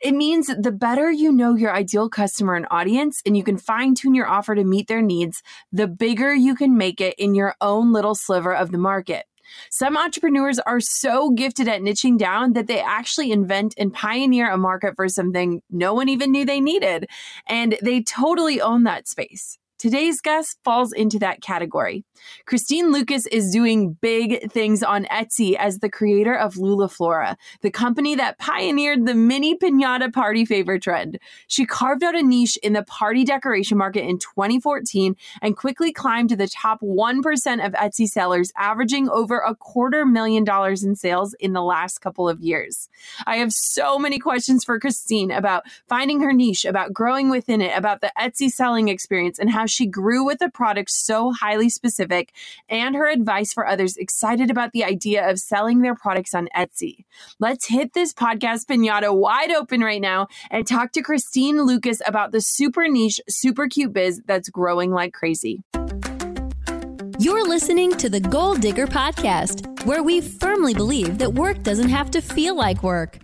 It means the better you know your ideal customer and audience, and you can fine tune your offer to meet their needs, the bigger you can make it in your own little sliver of the market. Some entrepreneurs are so gifted at niching down that they actually invent and pioneer a market for something no one even knew they needed, and they totally own that space. Today's guest falls into that category. Christine Lucas is doing big things on Etsy as the creator of Lula Flora, the company that pioneered the mini pinata party favor trend. She carved out a niche in the party decoration market in 2014 and quickly climbed to the top 1% of Etsy sellers, averaging over a quarter million dollars in sales in the last couple of years. I have so many questions for Christine about finding her niche, about growing within it, about the Etsy selling experience, and how how she grew with a product so highly specific and her advice for others excited about the idea of selling their products on Etsy. Let's hit this podcast pinata wide open right now and talk to Christine Lucas about the super niche, super cute biz that's growing like crazy. You're listening to the Goal Digger Podcast, where we firmly believe that work doesn't have to feel like work.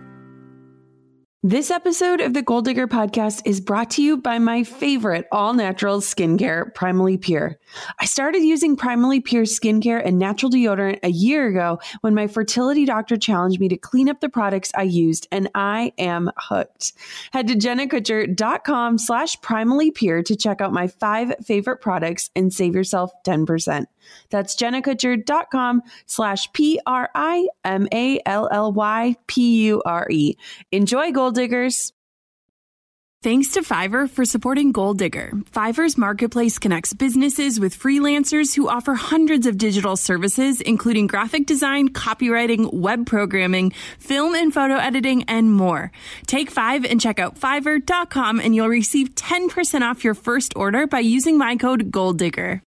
This episode of the Goal Digger podcast is brought to you by my favorite all natural skincare, Primally Pure. I started using Primally Pure skincare and natural deodorant a year ago when my fertility doctor challenged me to clean up the products I used, and I am hooked. Head to jennakutcher.com slash primally pure to check out my five favorite products and save yourself 10%. That's jennakutcher.com slash P R I M A L L Y P U R E. Enjoy Goal Diggers. Thanks to Fiverr for supporting Goal Digger. Fiverr's marketplace connects businesses with freelancers who offer hundreds of digital services, including graphic design, copywriting, web programming, film and photo editing, and more. Take five and check out fiverr.com and you'll receive 10% off your first order by using my code GOALDIGGER.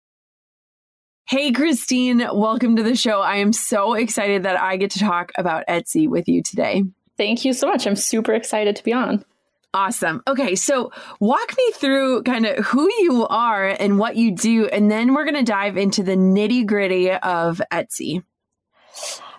Hey, Christine, welcome to the show. I am so excited that I get to talk about Etsy with you today. Thank you so much. I'm super excited to be on. Awesome. Okay, so walk me through kind of who you are and what you do, and then we're going to dive into the nitty gritty of Etsy.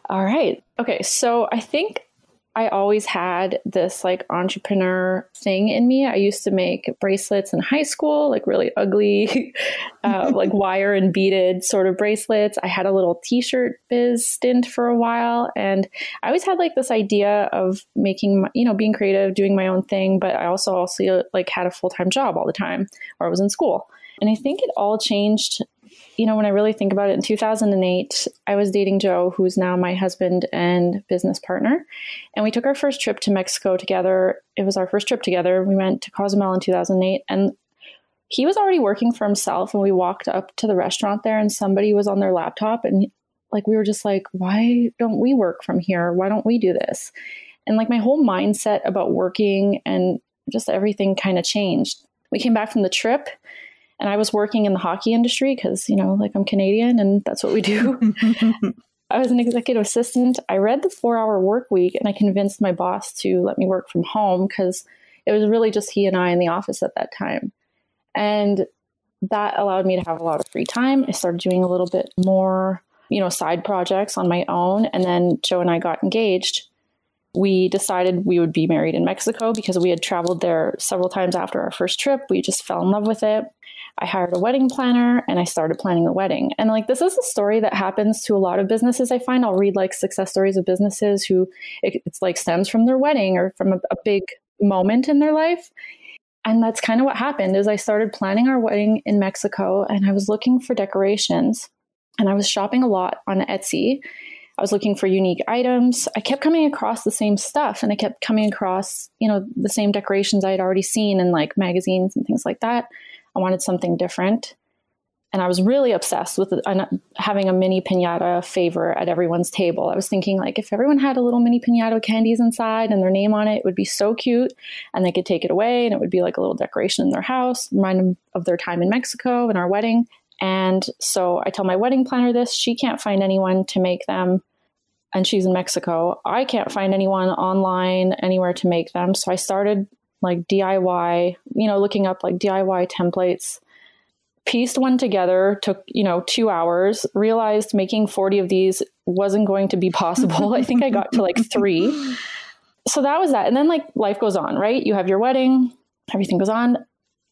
All right. Okay, so I think I always had this like entrepreneur thing in me. I used to make bracelets in high school, like really ugly, uh, like wire and beaded sort of bracelets. I had a little t shirt biz stint for a while. And I always had like this idea of making, you know, being creative, doing my own thing. But I also, also like had a full time job all the time or I was in school. And I think it all changed you know, when I really think about it, in 2008, I was dating Joe, who's now my husband and business partner. And we took our first trip to Mexico together. It was our first trip together. We went to Cozumel in 2008. And he was already working for himself and we walked up to the restaurant there and somebody was on their laptop and like we were just like why don't we work from here why don't we do this and like my whole mindset about working and just everything kind of changed we came back from the trip and i was working in the hockey industry because you know like i'm canadian and that's what we do i was an executive assistant i read the four hour work week and i convinced my boss to let me work from home because it was really just he and i in the office at that time and that allowed me to have a lot of free time. I started doing a little bit more, you know, side projects on my own. And then Joe and I got engaged. We decided we would be married in Mexico because we had traveled there several times after our first trip. We just fell in love with it. I hired a wedding planner and I started planning the wedding. And like this is a story that happens to a lot of businesses. I find. I'll read like success stories of businesses who it, it's like stems from their wedding or from a, a big moment in their life. And that's kind of what happened is i started planning our wedding in mexico and i was looking for decorations. And i was shopping a lot on etsy. I was looking for unique items. I kept coming across the same stuff and i kept coming across you know the same decorations i had already seen in like magazines and things like that i wanted something different and I was really obsessed with having a mini pinata favor at everyone's table. I was thinking like if everyone had a little mini pinata candies inside and their name on it, it would be so cute, and they could take it away, and it would be like a little decoration in their house, remind them of their time in Mexico and our wedding. And so I tell my wedding planner this. She can't find anyone to make them, and she's in Mexico. I can't find anyone online anywhere to make them. So I started like DIY, you know, looking up like DIY templates pieced one together took you know two hours realized making 40 of these wasn't going to be possible. I think i got to like three. So that was that. And then like life goes on right? You have your wedding everything goes on.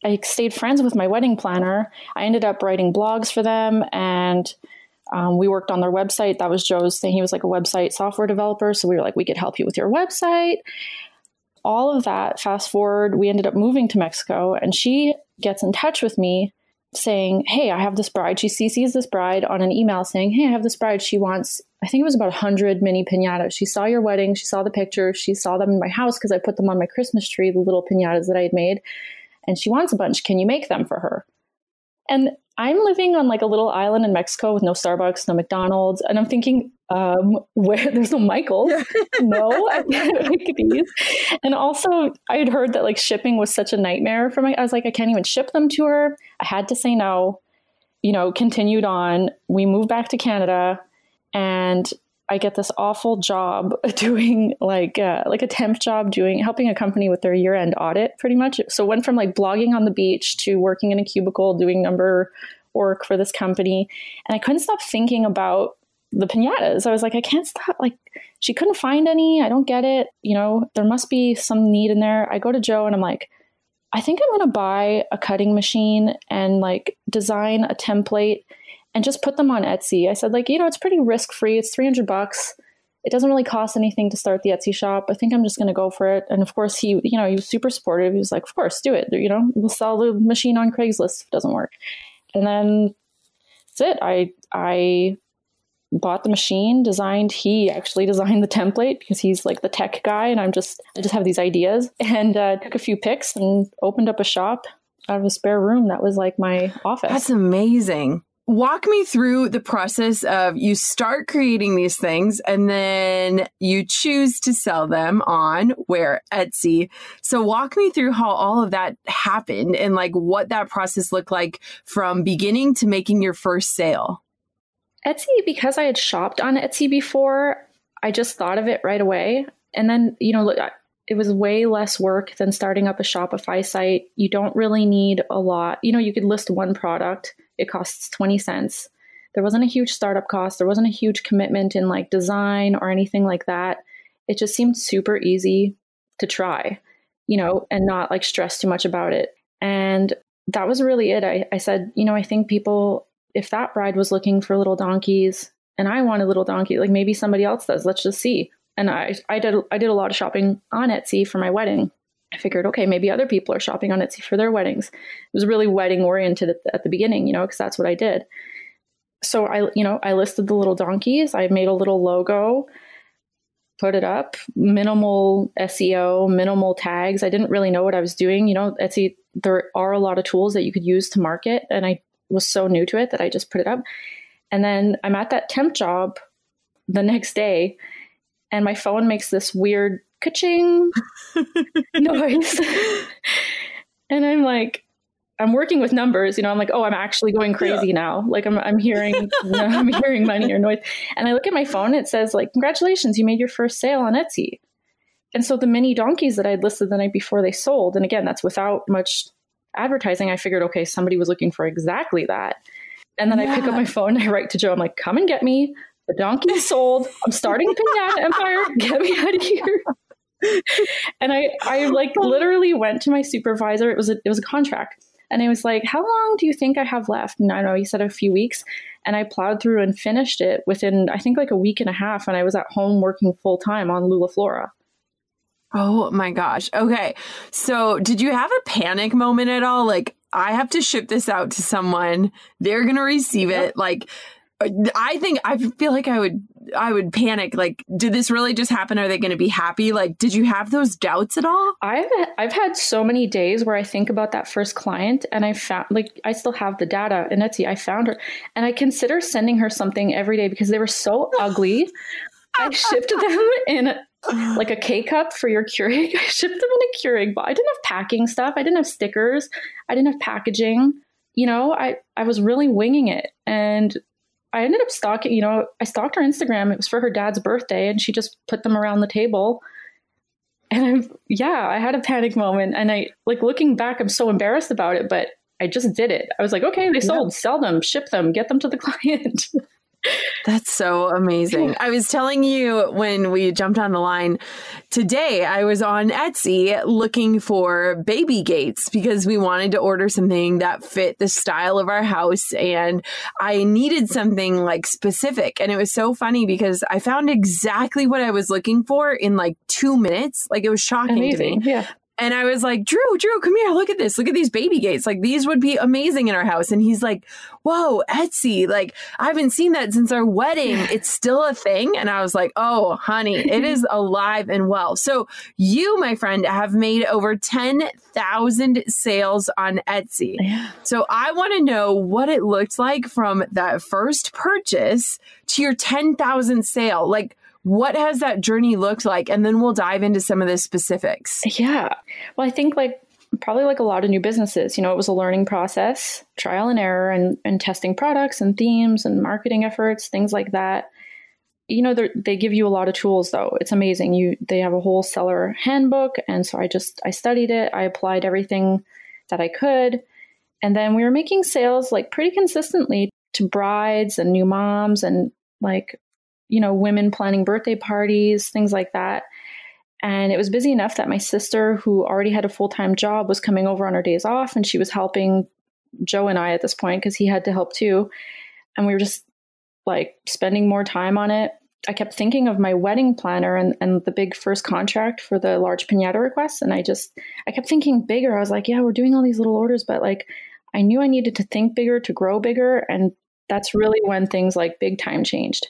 I stayed friends with my wedding planner. I ended up writing blogs for them and um, we worked on their website. That was joe's thing. He was like a website software developer. So we were like we could help you with your website all of that fast forward we ended up moving to mexico and she gets in touch with me saying, Hey, I have this bride. She CCs this bride on an email saying, Hey, I have this bride. She wants, I think it was about 100 mini pinatas. She saw your wedding. She saw the picture. She saw them in my house because I put them on my Christmas tree, the little pinatas that I had made. And she wants a bunch. Can you make them for her? And I'm living on like a little island in Mexico with no Starbucks, no McDonald's. And I'm thinking, um, where there's no Michael. no, I can't make these. And also, I had heard that like shipping was such a nightmare for me. I was like, I can't even ship them to her. I had to say no. You know, continued on. We moved back to Canada, and I get this awful job doing like uh, like a temp job doing helping a company with their year end audit, pretty much. So went from like blogging on the beach to working in a cubicle doing number work for this company, and I couldn't stop thinking about the pinatas. I was like, I can't stop. Like, she couldn't find any. I don't get it. You know, there must be some need in there. I go to Joe and I'm like, I think I'm going to buy a cutting machine and like design a template and just put them on Etsy. I said, like, you know, it's pretty risk free. It's 300 bucks. It doesn't really cost anything to start the Etsy shop. I think I'm just going to go for it. And of course, he, you know, he was super supportive. He was like, of course, do it. You know, we'll sell the machine on Craigslist if it doesn't work. And then that's it. I, I bought the machine, designed. He actually designed the template because he's like the tech guy, and I'm just I just have these ideas. And uh, took a few pics and opened up a shop out of a spare room that was like my office. That's amazing. Walk me through the process of you start creating these things and then you choose to sell them on where Etsy. So walk me through how all of that happened and like what that process looked like from beginning to making your first sale. Etsy, because I had shopped on Etsy before, I just thought of it right away. And then, you know, it was way less work than starting up a Shopify site. You don't really need a lot. You know, you could list one product, it costs 20 cents. There wasn't a huge startup cost, there wasn't a huge commitment in like design or anything like that. It just seemed super easy to try, you know, and not like stress too much about it. And that was really it. I, I said, you know, I think people if that bride was looking for little donkeys and I want a little donkey, like maybe somebody else does. Let's just see. And I, I did I did a lot of shopping on Etsy for my wedding. I figured, okay, maybe other people are shopping on Etsy for their weddings. It was really wedding oriented at the, at the beginning, you know, because that's what I did. So I, you know, I listed the little donkeys. I made a little logo, put it up, minimal SEO, minimal tags. I didn't really know what I was doing. You know, Etsy there are a lot of tools that you could use to market. And I was so new to it that I just put it up. And then I'm at that temp job the next day, and my phone makes this weird ka-ching noise. and I'm like, I'm working with numbers, you know, I'm like, oh, I'm actually going crazy yeah. now. Like I'm, I'm hearing, I'm hearing money or noise. And I look at my phone, it says like, congratulations, you made your first sale on Etsy. And so the mini donkeys that I'd listed the night before they sold, and again, that's without much advertising. I figured, okay, somebody was looking for exactly that. And then yeah. I pick up my phone and I write to Joe, I'm like, come and get me. The donkey sold. I'm starting Pinata Empire. Get me out of here. and I, I like literally went to my supervisor. It was a, it was a contract and I was like, How long do you think I have left? And I know he said a few weeks. And I plowed through and finished it within, I think, like a week and a half. And I was at home working full time on Lulaflora. Oh my gosh. Okay. So, did you have a panic moment at all? Like, I have to ship this out to someone, they're going to receive it. Like, uh, I think I feel like I would I would panic. Like did this really just happen? Are they going to be happy? Like did you have those doubts at all? I've I've had so many days where I think about that first client and I found like I still have the data. In Etsy I found her. And I consider sending her something every day because they were so ugly. I shipped them in like a K cup for your Keurig I shipped them in a Keurig but I didn't have packing stuff I didn't have stickers I didn't have packaging you know I I was really winging it and I ended up stalking, you know, I stalked her Instagram. It was for her dad's birthday and she just put them around the table. And I'm, yeah, I had a panic moment. And I, like, looking back, I'm so embarrassed about it, but I just did it. I was like, okay, they sold, yeah. sell them, ship them, get them to the client. That's so amazing. I was telling you when we jumped on the line today, I was on Etsy looking for baby gates because we wanted to order something that fit the style of our house. And I needed something like specific. And it was so funny because I found exactly what I was looking for in like two minutes. Like it was shocking Amazing. to me. Yeah. And I was like, Drew, Drew, come here. Look at this. Look at these baby gates. Like these would be amazing in our house. And he's like, whoa, Etsy. Like I haven't seen that since our wedding. It's still a thing. And I was like, oh, honey, it is alive and well. So you, my friend, have made over 10,000 sales on Etsy. Yeah. So I want to know what it looked like from that first purchase to your 10,000 sale. Like, what has that journey looked like? And then we'll dive into some of the specifics. Yeah. Well, I think like probably like a lot of new businesses, you know, it was a learning process, trial and error, and, and testing products and themes and marketing efforts, things like that. You know, they give you a lot of tools though. It's amazing. You they have a whole seller handbook, and so I just I studied it. I applied everything that I could, and then we were making sales like pretty consistently to brides and new moms and like you know, women planning birthday parties, things like that. And it was busy enough that my sister, who already had a full time job, was coming over on her days off and she was helping Joe and I at this point because he had to help too. And we were just like spending more time on it. I kept thinking of my wedding planner and, and the big first contract for the large pinata requests. And I just, I kept thinking bigger. I was like, yeah, we're doing all these little orders, but like, I knew I needed to think bigger to grow bigger. And that's really when things like big time changed.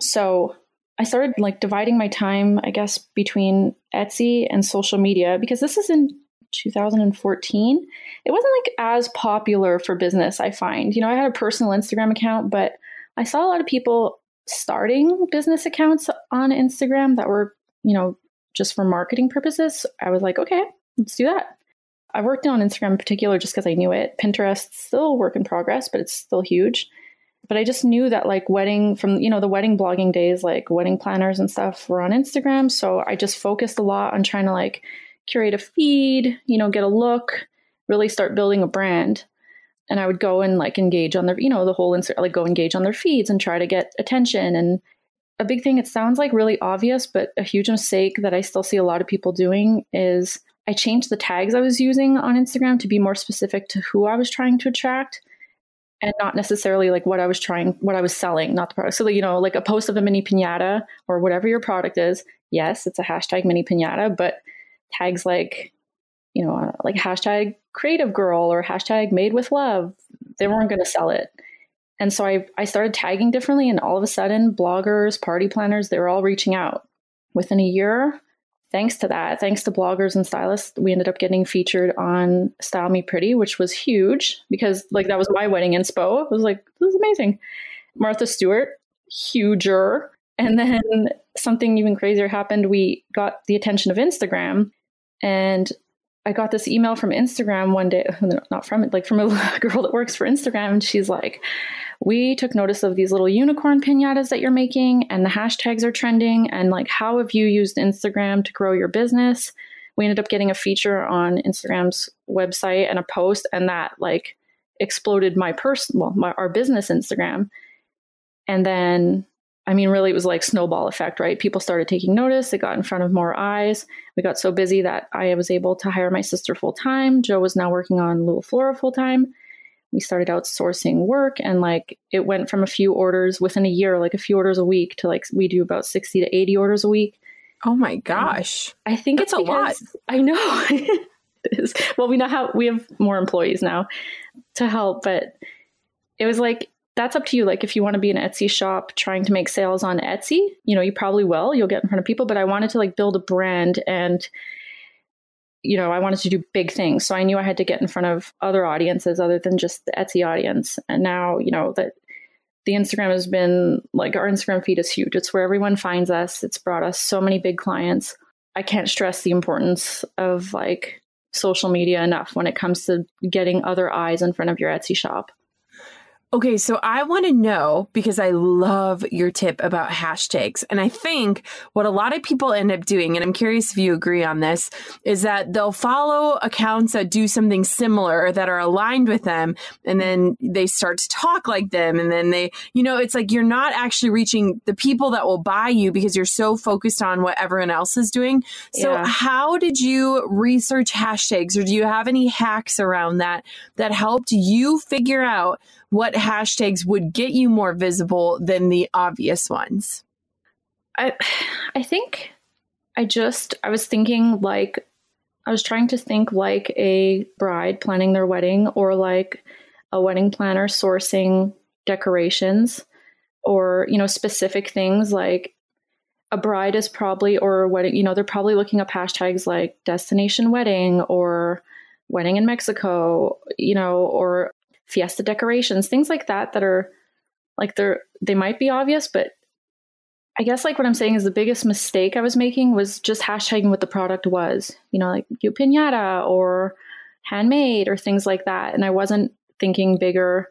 So I started like dividing my time, I guess, between Etsy and social media because this is in 2014. It wasn't like as popular for business, I find. You know, I had a personal Instagram account, but I saw a lot of people starting business accounts on Instagram that were, you know, just for marketing purposes. I was like, okay, let's do that. I worked on Instagram in particular just because I knew it. Pinterest still work in progress, but it's still huge but I just knew that like wedding from you know the wedding blogging days like wedding planners and stuff were on Instagram. So I just focused a lot on trying to like curate a feed you know get a look really start building a brand. And I would go and like engage on their you know the whole like go engage on their feeds and try to get attention. And a big thing it sounds like really obvious but a huge mistake that I still see a lot of people doing is I changed the tags I was using on Instagram to be more specific to who I was trying to attract and not necessarily like what I was trying, what I was selling, not the product. So, you know, like a post of a mini pinata or whatever your product is, yes, it's a hashtag mini pinata, but tags like, you know, uh, like hashtag creative girl or hashtag made with love, they weren't going to sell it. And so I, I started tagging differently, and all of a sudden, bloggers, party planners, they were all reaching out. Within a year, thanks to that, thanks to bloggers and stylists, we ended up getting featured on Style Me Pretty, which was huge because like that was my wedding inspo. It was like, this is amazing. Martha Stewart, huger. And then something even crazier happened. We got the attention of Instagram and I got this email from Instagram one day, not from it, like from a girl that works for Instagram. And she's like, We took notice of these little unicorn pinatas that you're making, and the hashtags are trending. And like, how have you used Instagram to grow your business? We ended up getting a feature on Instagram's website and a post, and that like exploded my personal, well, our business Instagram. And then I mean, really, it was like snowball effect, right? People started taking notice. It got in front of more eyes. We got so busy that I was able to hire my sister full time. Joe was now working on Lula Flora full time. We started outsourcing work, and like it went from a few orders within a year, like a few orders a week, to like we do about sixty to eighty orders a week. Oh my um, gosh! I think That's it's a lot. I know. is. Well, we know how we have more employees now to help, but it was like that's up to you. Like if you want to be an Etsy shop trying to make sales on Etsy, you know, you probably will. You'll get in front of people. But I wanted to like build a brand and you know, I wanted to do big things. So I knew I had to get in front of other audiences other than just the Etsy audience. And now, you know, that the Instagram has been like our Instagram feed is huge. It's where everyone finds us. It's brought us so many big clients. I can't stress the importance of like social media enough when it comes to getting other eyes in front of your Etsy shop. Okay, so I want to know because I love your tip about hashtags. And I think what a lot of people end up doing, and I'm curious if you agree on this, is that they'll follow accounts that do something similar or that are aligned with them. And then they start to talk like them. And then they, you know, it's like you're not actually reaching the people that will buy you because you're so focused on what everyone else is doing. So, Yeah. how did you research hashtags or do you have any hacks around that that helped you figure out? What hashtags would get you more visible than the obvious ones? I I think I just I was thinking like I was trying to think like a bride planning their wedding or like a wedding planner sourcing decorations or you know specific things like a bride is probably or wedding you know they're probably looking up hashtags like destination wedding or wedding in Mexico you know or fiesta decorations things like that that are like they're they might be obvious but I guess like what I'm saying is the biggest mistake I was making was just hashtagging what the product was, you know, like you pinata or handmade or things like that. And I wasn't thinking bigger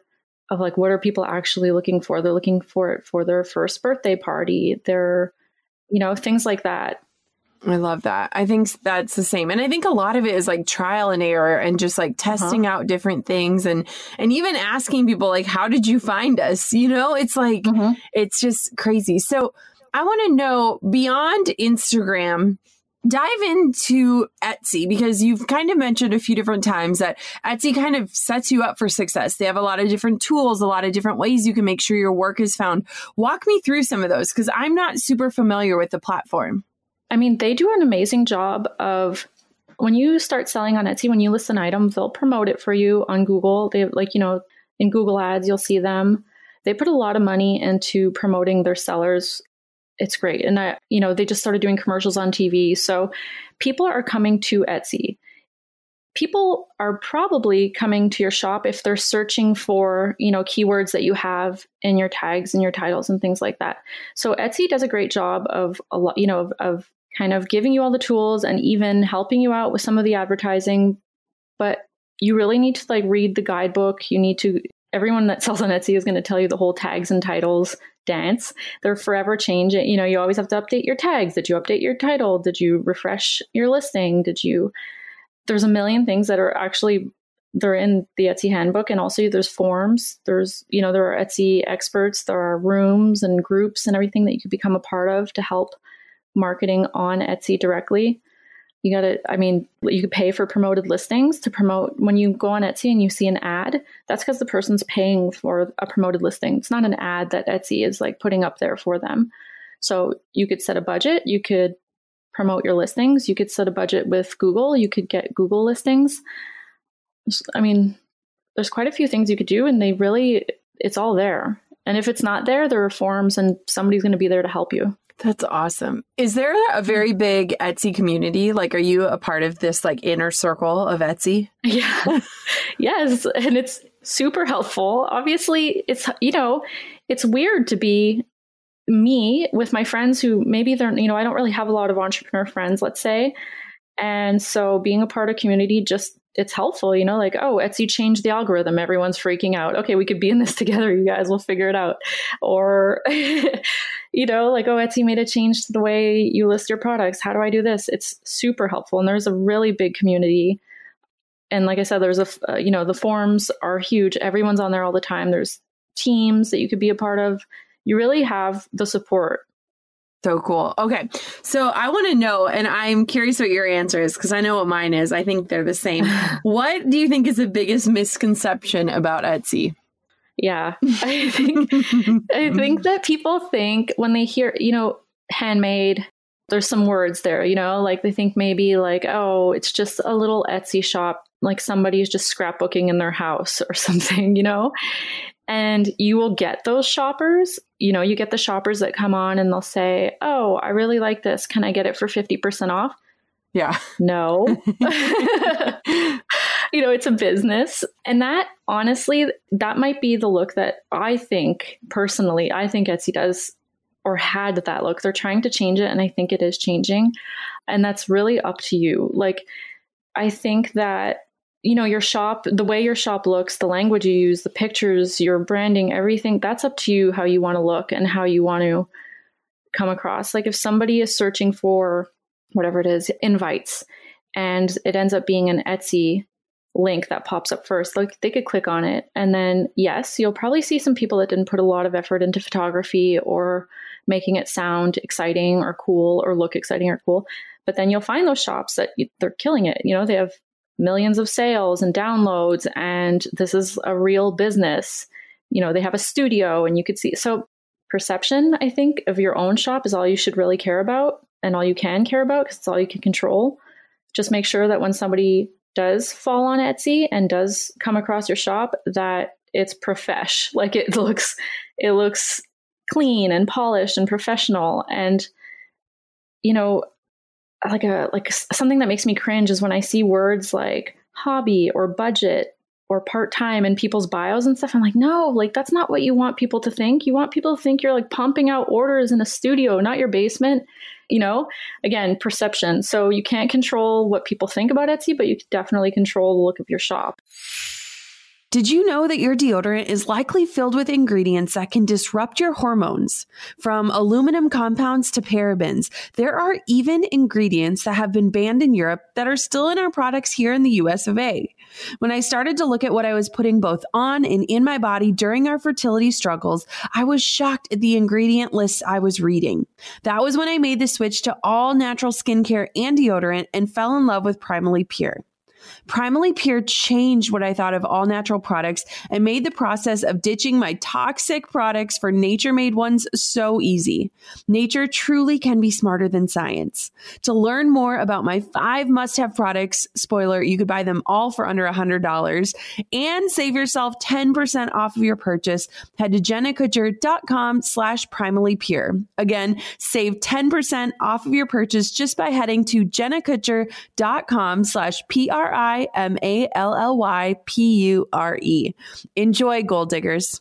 of like what are people actually looking for? They're looking for it for their first birthday party, their, you know, things like that. I love that. I think that's the same. And I think a lot of it is like trial and error and just like testing out different things and and even asking people like how did you find us? You know, it's like Mhm. it's just crazy. So I want to know beyond Instagram, dive into Etsy because you've kind of mentioned a few different times that Etsy kind of sets you up for success. They have a lot of different tools, a lot of different ways you can make sure your work is found. Walk me through some of those because I'm not super familiar with the platform. I mean, they do an amazing job of when you start selling on Etsy, when you list an item, they'll promote it for you on Google. They like, you know, in Google Ads, you'll see them. They put a lot of money into promoting their sellers. It's great. And I, you know, they just started doing commercials on TV. So people are coming to Etsy. People are probably coming to your shop if they're searching for, you know, keywords that you have in your tags and your titles and things like that. So Etsy does a great job of a lot, you know, of, of kind of giving you all the tools and even helping you out with some of the advertising. But you really need to like read the guidebook. You need to, everyone that sells on Etsy is going to tell you the whole tags and titles dance. They're forever changing. You know, you always have to update your tags. Did you update your title? Did you refresh your listing? Did you, there's a million things that are actually they're in the Etsy handbook and also there's forums. There's, you know, there are Etsy experts, there are rooms and groups and everything that you could become a part of to help marketing on Etsy directly. You got to, I mean, you could pay for promoted listings to promote when you go on Etsy and you see an ad. That's because the person's paying for a promoted listing. It's not an ad that Etsy is like putting up there for them. So you could set a budget. You could promote your listings. You could set a budget with Google. You could get Google listings. I mean, there's quite a few things you could do, and they really, it's all there. And if it's not there, there are forums, and somebody's going to be there to help you. That's awesome. Is there a very mm-hmm. big Etsy community? Like, are you a part of this like inner circle of Etsy? Yeah. yes. And it's super helpful. Obviously, it's, you know, it's weird to be me with my friends who maybe they're, you know, I don't really have a lot of entrepreneur friends, let's say. And so being a part of community just it's helpful, you know, like, oh, Etsy changed the algorithm. Everyone's freaking out. Okay, we could be in this together, you guys. We'll figure it out. Or, you know, like, oh, Etsy made a change to the way you list your products. How do I do this? It's super helpful. And there's a really big community. And like I said, there's a, uh, you know, the forums are huge. Everyone's on there all the time. There's teams that you could be a part of. You really have the support so cool. Okay. So I want to know, and I'm curious what your answer is because I know what mine is. I think they're the same. what do you think is the biggest misconception about Etsy? Yeah. I think I think that people think when they hear, you know, handmade, there's some words there, you know, like they think maybe like, oh, it's just a little Etsy shop, like somebody's just scrapbooking in their house or something, you know? And you will get those shoppers. You know, you get the shoppers that come on and they'll say, Oh, I really like this. Can I get it for 50% off? Yeah. No. you know, it's a business. And that honestly, that might be the look that I think personally, I think Etsy does or had that look. They're trying to change it. And I think it is changing. And that's really up to you. Like, I think that you know your shop the way your shop looks the language you use the pictures your branding everything that's up to you how you want to look and how you want to come across like if somebody is searching for whatever it is invites and it ends up being an etsy link that pops up first like they could click on it. And then yes you'll probably see some people that didn't put a lot of effort into photography or making it sound exciting or cool or look exciting or cool. But then you'll find those shops that they're killing it. You know they have millions of sales and downloads and this is a real business. You know they have a studio and you could see so perception i think of your own shop is all you should really care about and all you can care about because it's all you can control. Just make sure that when somebody does fall on etsy and does come across your shop that it's profesh. Like it looks it looks clean and polished and professional. And you know like a like something that makes me cringe is when I see words like hobby or budget or part time in people's bios and stuff. I'm like, no, like that's not what you want people to think. You want people to think you're like pumping out orders in a studio, not your basement. You know, again, perception. So you can't control what people think about Etsy, but you definitely control the look of your shop. Did you know that your deodorant is likely filled with ingredients that can disrupt your hormones? From aluminum compounds to parabens, there are even ingredients that have been banned in Europe that are still in our products here in the US of A. When I started to look at what I was putting both on and in my body during our fertility struggles, I was shocked at the ingredient lists I was reading. That was when I made the switch to all natural skincare and deodorant and fell in love with Primally Pure. Primally Pure changed what I thought of all natural products and made the process of ditching my toxic products for nature made ones so easy. Nature truly can be smarter than science. To learn more about my five must have products, spoiler, you could buy them all for under $100 and save yourself 10% off of your purchase. Head to jennakutcher.com slash primally pure. Again, save 10% off of your purchase just by heading to jennakutcher.com slash P-R M A L L Y P U R E. Enjoy, Goal Diggers.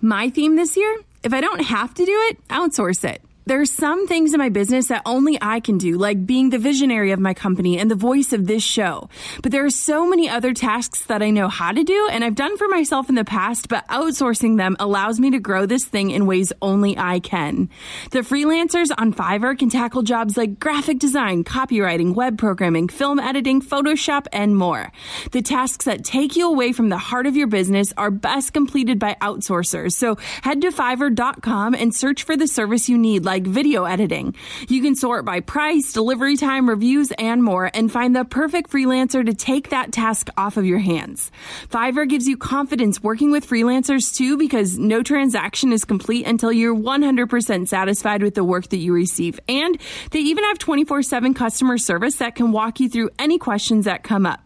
My theme this year if I don't have to do it, outsource it. There are some things in my business that only I can do, like being the visionary of my company and the voice of this show. But there are so many other tasks that I know how to do and I've done for myself in the past, but outsourcing them allows me to grow this thing in ways only I can. The freelancers on Fiverr can tackle jobs like graphic design, copywriting, web programming, film editing, Photoshop, and more. The tasks that take you away from the heart of your business are best completed by outsourcers. So head to fiverr.com and search for the service you need like video editing. You can sort by price, delivery time, reviews, and more, and find the perfect freelancer to take that task off of your hands. Fiverr gives you confidence working with freelancers too because no transaction is complete until you're 100% satisfied with the work that you receive. And they even have 24 7 customer service that can walk you through any questions that come up.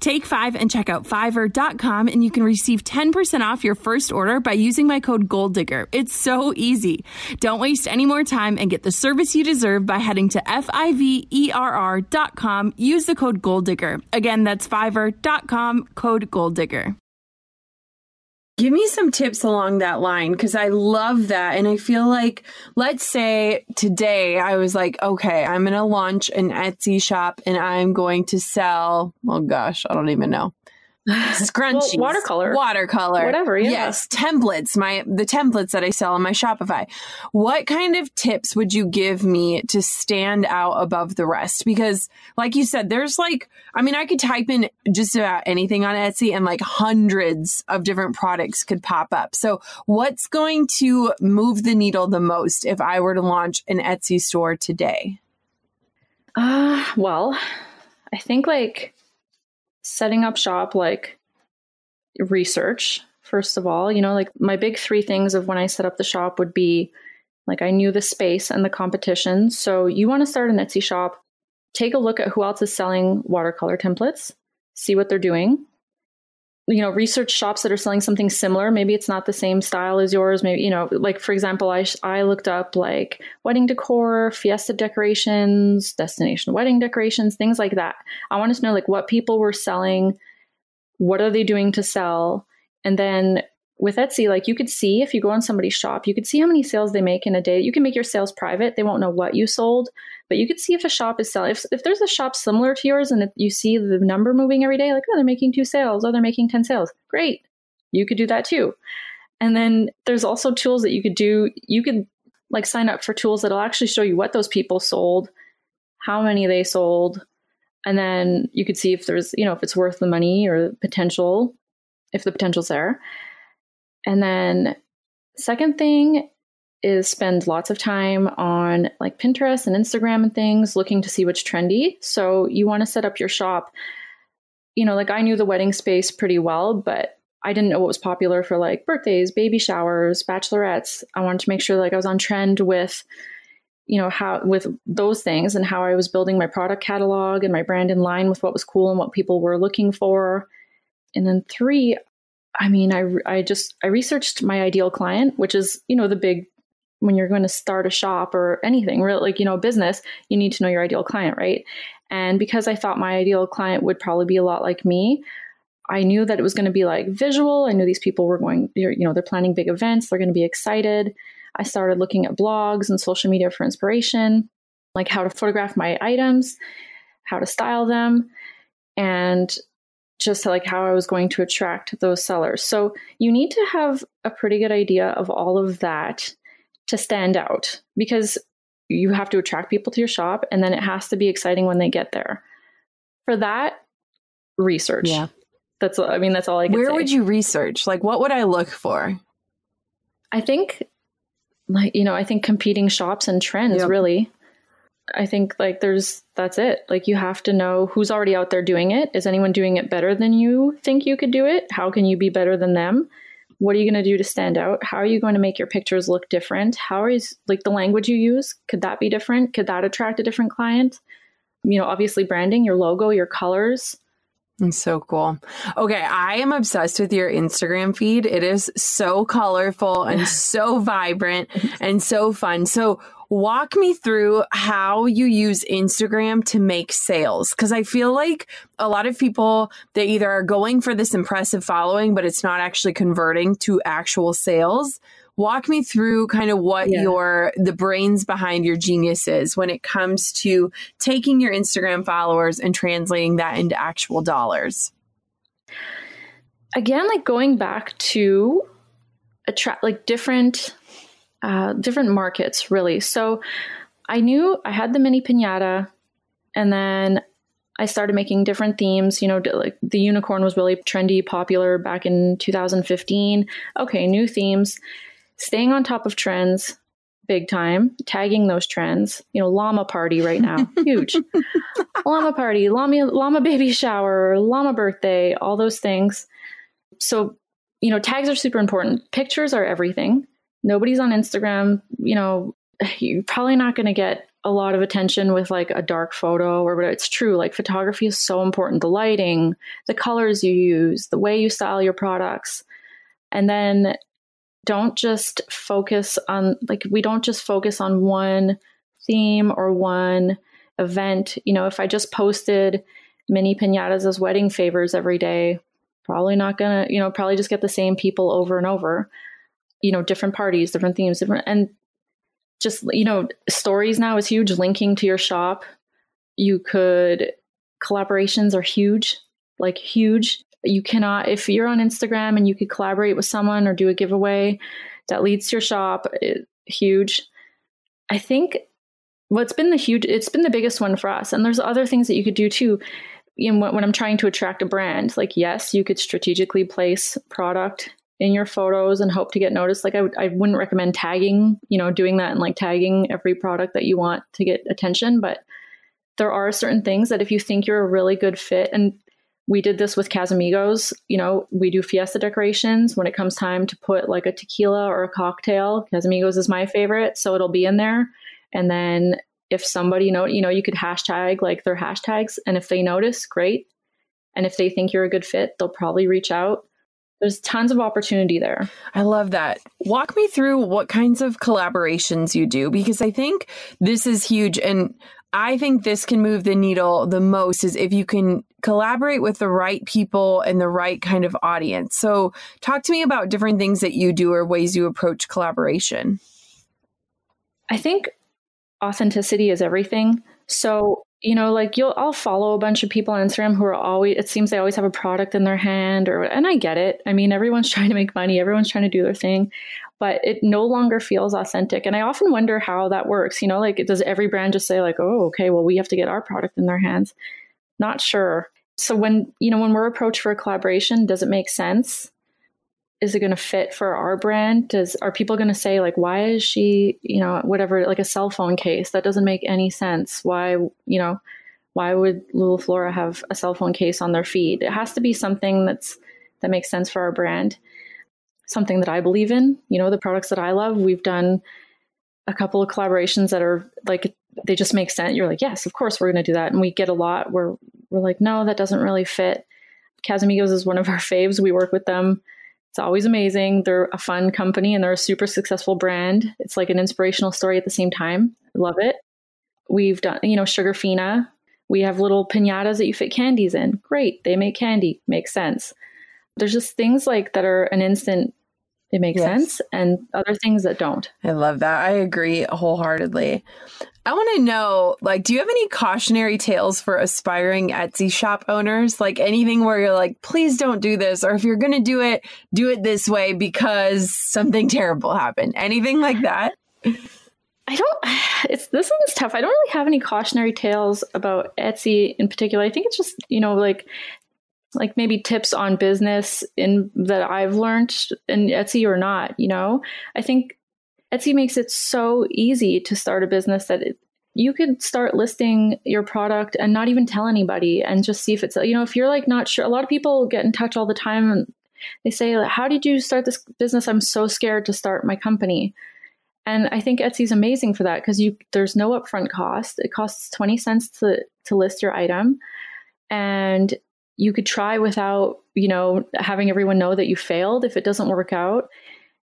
Take five and check out fiverr.com and you can receive 10% off your first order by using my code GOALDIGGER. It's so easy. Don't waste any more time and get the service you deserve by heading to F-I-V-E-R-R.com. Use the code GOALDIGGER. Again, that's fiverr.com, code GOALDIGGER. Give me some tips along that line because I love that. And I feel like, let's say today I was like, okay, I'm going to launch an Etsy shop and I'm going to sell, oh gosh, I don't even know scrunchies, well, watercolor, watercolor, whatever. Yeah. Yes, templates. My the templates that I sell on my Shopify. What kind of tips would you give me to stand out above the rest? Because, like you said, there's like, I mean, I could type in just about anything on Etsy, and like hundreds of different products could pop up. So, what's going to move the needle the most if I were to launch an Etsy store today? Uh, well, I think like setting up shop like research first of all. You know like my big three things of when i set up the shop would be like i knew the space and the competition. So you want to start an etsy shop take a look at who else is selling watercolor templates see what they're doing you know research shops that are selling something similar. Maybe it's not the same style as yours. Maybe you know like for example i i looked up like wedding decor fiesta decorations destination wedding decorations things like that. I wanted to know like what people were selling what are they doing to sell and then with Etsy, like you could see if you go on somebody's shop, you could see how many sales they make in a day. You can make your sales private. They won't know what you sold, but you could see if a shop is selling. If, if there's a shop similar to yours and you see the number moving every day, like, oh, they're making two sales, oh, they're making 10 sales. Great. You could do that too. And then there's also tools that you could do. You could like sign up for tools that'll actually show you what those people sold, how many they sold, and then you could see if there's, you know, if it's worth the money or potential, if the potential's there. And then second thing is spend lots of time on like Pinterest and Instagram and things looking to see what's trendy. So you want to set up your shop. You know, like I knew the wedding space pretty well, but I didn't know what was popular for like birthdays, baby showers, bachelorettes. I wanted to make sure like I was on trend with you know how with those things and how I was building my product catalog and my brand in line with what was cool and what people were looking for. And then three, I mean, I, I just, I researched my ideal client, which is, you know, the big, when you're going to start a shop or anything, really, like, you know, business, you need to know your ideal client, right? And because I thought my ideal client would probably be a lot like me, I knew that it was going to be like visual. I knew these people were going, you know, they're planning big events, they're going to be excited. I started looking at blogs and social media for inspiration, like how to photograph my items, how to style them. And just like how I was going to attract those sellers. So you need to have a pretty good idea of all of that to stand out because you have to attract people to your shop and then it has to be exciting when they get there. For that, research. Yeah. That's I mean that's all I can Where say. would you research? Like what would I look for? I think like you know, I think competing shops and trends yep. really. I think like there's that's it. Like you have to know who's already out there doing it. Is anyone doing it better than you think you could do it? How can you be better than them? What are you going to do to stand out? How are you going to make your pictures look different? How is like the language you use? Could that be different? Could that attract a different client? You know, obviously branding, your logo, your colors. It's so cool. Okay, I am obsessed with your Instagram feed. It is so colorful and so vibrant and so fun. So, walk me through how you use Instagram to make sales. Cause I feel like a lot of people, they either are going for this impressive following, but it's not actually converting to actual sales. Walk me through kind of what yeah. your, the brains behind your genius is when it comes to taking your Instagram followers and translating that into actual dollars. Again, like going back to attract like different uh, different markets, really. So I knew I had the mini pinata, and then I started making different themes. You know, like the unicorn was really trendy, popular back in 2015. Okay, new themes, staying on top of trends, big time, tagging those trends. You know, llama party right now, huge. llama party, llama llama baby shower, llama birthday, all those things. So, you know, tags are super important. Pictures are everything nobody's on Instagram, you know, you're probably not going to get a lot of attention with like a dark photo or whatever. It's true. Like photography is so important. The lighting, the colors you use, the way you style your products. And then don't just focus on like we don't just focus on one theme or one event. You know, if I just posted mini pinatas as wedding favors every day, probably not gonna, you know, probably just get the same people over and over. You know, different parties, different themes, different and just you know, stories now is huge. Linking to your shop, you could collaborations are huge, like huge. You cannot if you're on Instagram and you could collaborate with someone or do a giveaway that leads to your shop, it, huge. I think what's been the huge it's been the biggest one for us. And there's other things that you could do too. You know, when i'm trying to attract a brand like yes you could strategically place product in your photos and hope to get noticed. Like I w- I wouldn't recommend tagging you know doing that and like tagging every product that you want to get attention. But there are certain things that if you think you're a really good fit and we did this with Casamigos. You know, we do fiesta decorations when it comes time to put like a tequila or a cocktail. Casamigos is my favorite, so it'll be in there. And then if somebody know, you know, you could hashtag like their hashtags, and if they notice, great. And if they think you're a good fit, they'll probably reach out. There's tons of opportunity there. I love that. Walk me through what kinds of collaborations you do because I think this is huge and I think this can move the needle the most is if you can collaborate with the right people and the right kind of audience. So, talk to me about different things that you do or ways you approach collaboration. I think authenticity is everything. So, you know, like you'll I'll follow a bunch of people on Instagram who are always it seems they always have a product in their hand or and I get it. I mean, everyone's trying to make money, everyone's trying to do their thing, but it no longer feels authentic. And I often wonder how that works. You know, like does every brand just say like, "Oh, okay, well we have to get our product in their hands?" Not sure. So when, you know, when we're approached for a collaboration, does it make sense? Is it going to fit for our brand? Does are people going to say like why is she you know whatever like a cell phone case? That doesn't make any sense. Why you know why would Lula Flora have a cell phone case on their feed? It has to be something that's that makes sense for our brand. Something that i believe in. You know the products that i love. We've done a couple of collaborations that are like they just make sense. You're like yes of course we're going to do that. And we get a lot where we're like no that doesn't really fit. Casamigos is one of our faves. We work with them it's always amazing. They're a fun company and they're a super successful brand. It's like an inspirational story at the same time. love it. We've done, you know, Sugarfina. We have little pinatas that you fit candies in. Great. They make candy. Makes sense. There's just things like that are an instant it makes yes. sense and other things that don't. I love that. I agree wholeheartedly. I want to know like do you have any cautionary tales for aspiring Etsy shop owners? Like anything where you're like please don't do this or if you're going to do it, do it this way because something terrible happened. Anything like that? I don't it's this one's tough. I don't really have any cautionary tales about Etsy in particular. I think it's just, you know, like like maybe tips on business in that I've learned in Etsy or not, you know? I think Etsy makes it so easy to start a business that it, you could start listing your product and not even tell anybody and just see if it's you know if you're like not sure a lot of people get in touch all the time and they say how did you start this business? I'm so scared to start my company. And i think etsy's amazing for that because you there's no upfront cost. It costs 20 cents to to list your item. And you could try without, you know, having everyone know that you failed if it doesn't work out.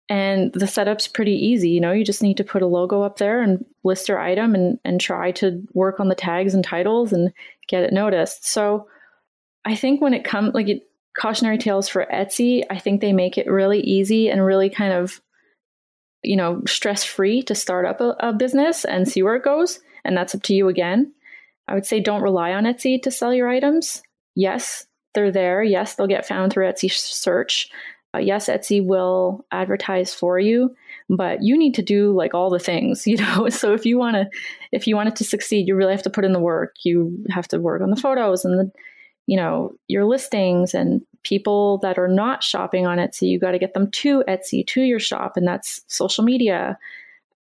And the setup's pretty easy. You know, you just need to put a logo up there and list your item and, and try to work on the tags and titles and get it noticed. So I think when it comes like it, cautionary tales for Etsy, I think they make it really easy and really kind of, you know, stress free to start up a, a business and see where it goes. And that's up to you again. I would say don't rely on Etsy to sell your items yes, they're there. Yes, they'll get found through Etsy search. Uh, yes, Etsy will advertise for you, but you need to do like all the things, you know. So if you want to, if you want it to succeed, you really have to put in the work. You have to work on the photos and the, you know, your listings and people that are not shopping on Etsy. You got to get them to Etsy to your shop, and that's social media,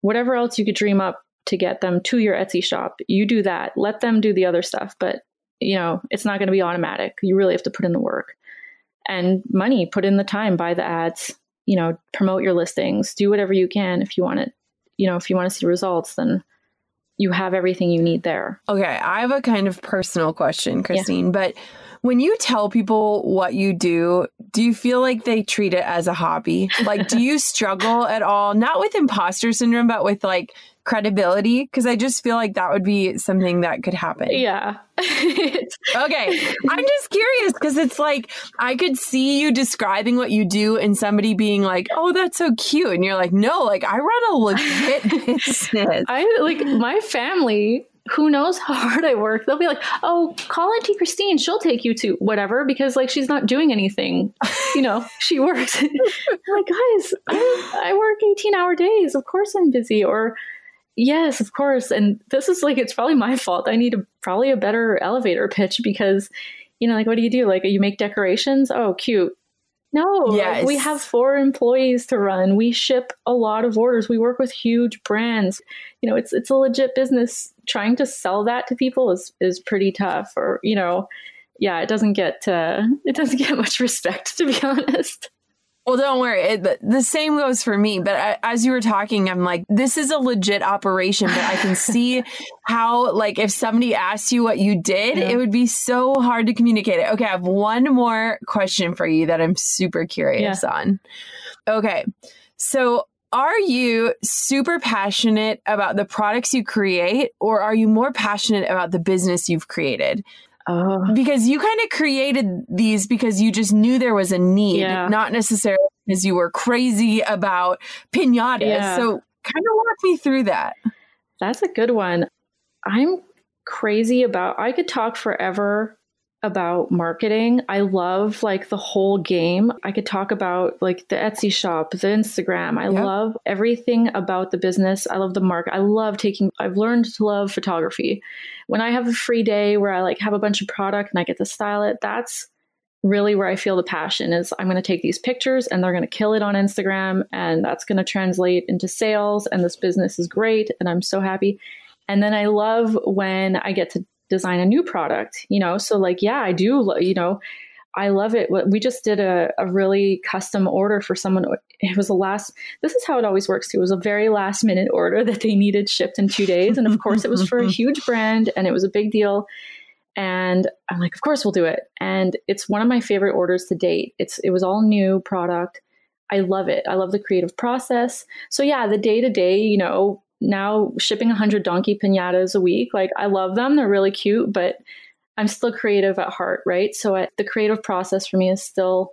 whatever else you could dream up to get them to your Etsy shop. You do that. Let them do the other stuff, but you know, it's not going to be automatic. You really have to put in the work and money, put in the time, buy the ads, you know, promote your listings, do whatever you can if you want it. You know, if you want to see results, then you have everything you need there. Okay, I have a kind of personal question, Christine, yeah. but when you tell people what you do, do you feel like they treat it as a hobby? Like, do you struggle at all? Not with imposter syndrome, but with like credibility? Because I just feel like that would be something that could happen. Yeah. okay. I'm just curious because it's like I could see you describing what you do and somebody being like, oh, that's so cute. And you're like, no, like I run a legit business. I like my family who knows how hard I work, they'll be like, oh, call Auntie Christine. She'll take you to whatever because like she's not doing anything. You know, she works. like, guys, I, I work 18 hour days. Of course I'm busy. Or, yes, of course. And this is like, it's probably my fault. I need a, probably a better elevator pitch because, you know, like, what do you do? Like, you make decorations? Oh, cute. No, yes. like we have four employees to run. We ship a lot of orders. We work with huge brands. You know, it's it's a legit business. Trying to sell that to people is is pretty tough. Or you know, yeah, it doesn't get uh, it doesn't get much respect to be honest. Well, don't worry. It, the same goes for me. But I, as you were talking, I'm like, this is a legit operation. But I can see how, like, if somebody asked you what you did, yeah. it would be so hard to communicate it. Okay, I have one more question for you that I'm super curious yeah. on. Okay, so are you super passionate about the products you create, or are you more passionate about the business you've created? Oh. Because you kind of created these because you just knew there was a need, yeah. not necessarily because you were crazy about pinatas. Yeah. So, kind of walk me through that. That's a good one. I'm crazy about, I could talk forever about marketing. I love like the whole game. I could talk about like the Etsy shop, the Instagram. I yep. love everything about the business. I love the market. I love taking I've learned to love photography. When I have a free day where I like have a bunch of product and I get to style it, that's really where I feel the passion is I'm going to take these pictures and they're going to kill it on Instagram and that's going to translate into sales and this business is great and I'm so happy. And then I love when I get to design a new product, you know? So like, yeah, I do, you know, I love it. We just did a, a really custom order for someone. It was a last, this is how it always works too. It was a very last minute order that they needed shipped in two days. And of course it was for a huge brand and it was a big deal. And I'm like, of course we'll do it. And it's one of my favorite orders to date. It's, it was all new product. I love it. I love the creative process. So yeah, the day to day, you know, now shipping 100 donkey pinatas a week. Like, I love them, they're really cute, but I'm still creative at heart, right? So, I, the creative process for me is still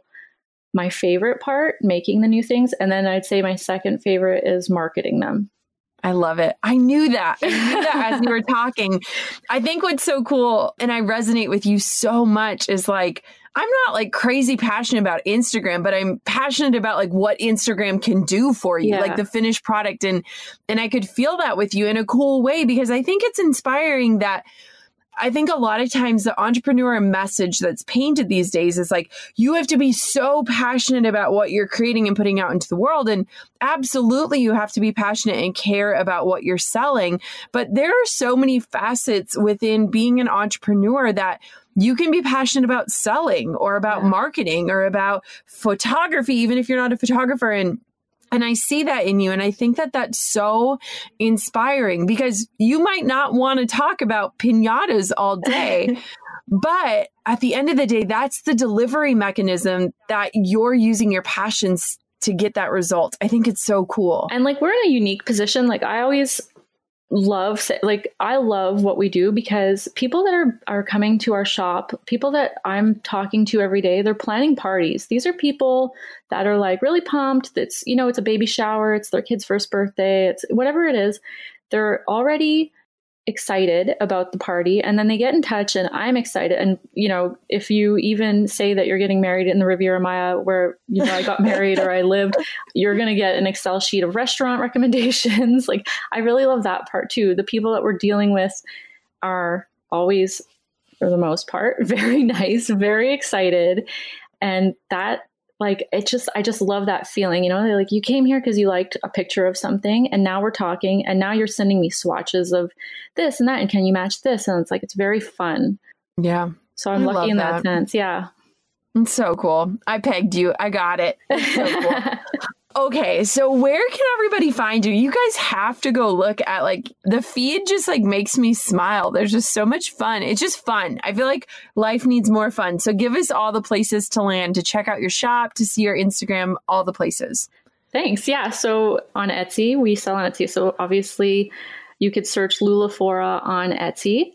my favorite part, making the new things. And then I'd say my second favorite is marketing them. I love it. I knew that. I knew that as you were talking. I think what's so cool, and I resonate with you so much, is like, I'm not like crazy passionate about Instagram, but I'm passionate about like what Instagram can do for you, yeah. like the finished product. And and I could feel that with you in a cool way because I think it's inspiring that I think a lot of times the entrepreneur message that's painted these days is like, you have to be so passionate about what you're creating and putting out into the world. And absolutely, you have to be passionate and care about what you're selling. But there are so many facets within being an entrepreneur that you can be passionate about selling or about yeah. marketing or about photography, even if you're not a photographer. And and I see that in you. And I think that that's so inspiring because you might not want to talk about pinatas all day. but at the end of the day, that's the delivery mechanism that you're using your passions to get that result. I think it's so cool. And like we're in a unique position. Like I always love like I love what we do because people that are are coming to our shop, people that I'm talking to every day, they're planning parties. These are people that are like really pumped. That's you know, it's a baby shower, it's their kid's first birthday, it's whatever it is. They're already excited about the party and then they get in touch and I'm excited. And you know if you even say that you're getting married in the Riviera Maya where you know I got married or I lived you're going to get an excel sheet of restaurant recommendations. Like I really love that part too. The people that we're dealing with are always for the most part very nice very excited. And that like it just i just love that feeling you know like you came here because you liked a picture of something and now we're talking and now you're sending me swatches of this and that and can you match this? And it's like it's very fun. Yeah. So i'm I lucky in that. that. sense yeah. It's so cool. I pegged you. I got it. It's so cool Okay, so where can everybody find you? You guys have to go look at like the feed just like makes me smile. There's just so much fun. It's just fun. I feel like life needs more fun. So give us all the places to land to check out your shop, to see your Instagram, all the places. Thanks. Yeah. So on Etsy, we sell on Etsy. So obviously you could search Lulaflora on Etsy.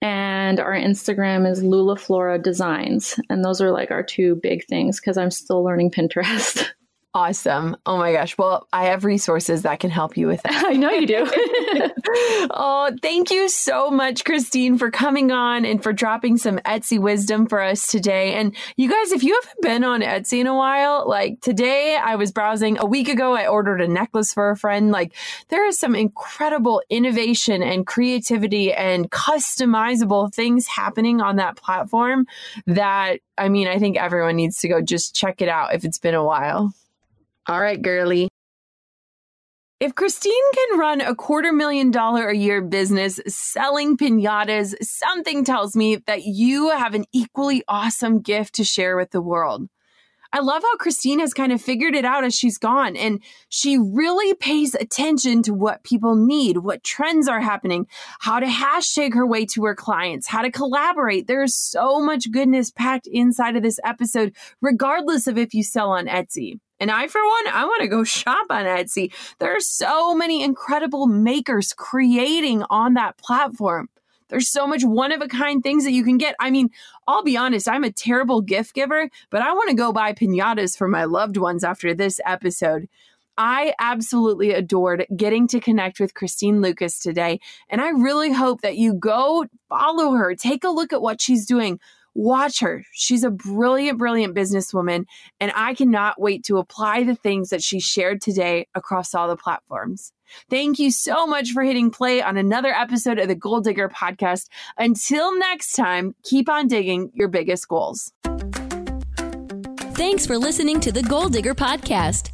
And our Instagram is Lulaflora Designs. And those are like our two big things because I'm still learning Pinterest. Awesome. Oh my gosh. Well, I have resources that can help you with that. I know you do. oh, thank you so much, Christine, for coming on and for dropping some Etsy wisdom for us today. And you guys, if you haven't been on Etsy in a while, like today I was browsing a week ago, I ordered a necklace for a friend. Like there is some incredible innovation and creativity and customizable things happening on that platform that I mean, I think everyone needs to go just check it out if it's been a while. All right, girly. If Christine can run a quarter million dollar a year business selling pinatas, something tells me that you have an equally awesome gift to share with the world. I love how Christine has kind of figured it out as she's gone, and she really pays attention to what people need, what trends are happening, how to hashtag her way to her clients, how to collaborate. There's so much goodness packed inside of this episode, regardless of if you sell on Etsy. And I, for one, I want to go shop on Etsy. There are so many incredible makers creating on that platform. There's so much one of a kind things that you can get. I mean, I'll be honest, I'm a terrible gift giver, but I want to go buy pinatas for my loved ones after this episode. I absolutely adored getting to connect with Christine Lucas today. And I really hope that you go follow her, take a look at what she's doing Watch her. She's a brilliant, brilliant businesswoman, and I cannot wait to apply the things that she shared today across all the platforms. Thank you so much for hitting play on another episode of the Goal Digger podcast. Until next time, keep on digging your biggest goals. Thanks for listening to the Goal Digger podcast.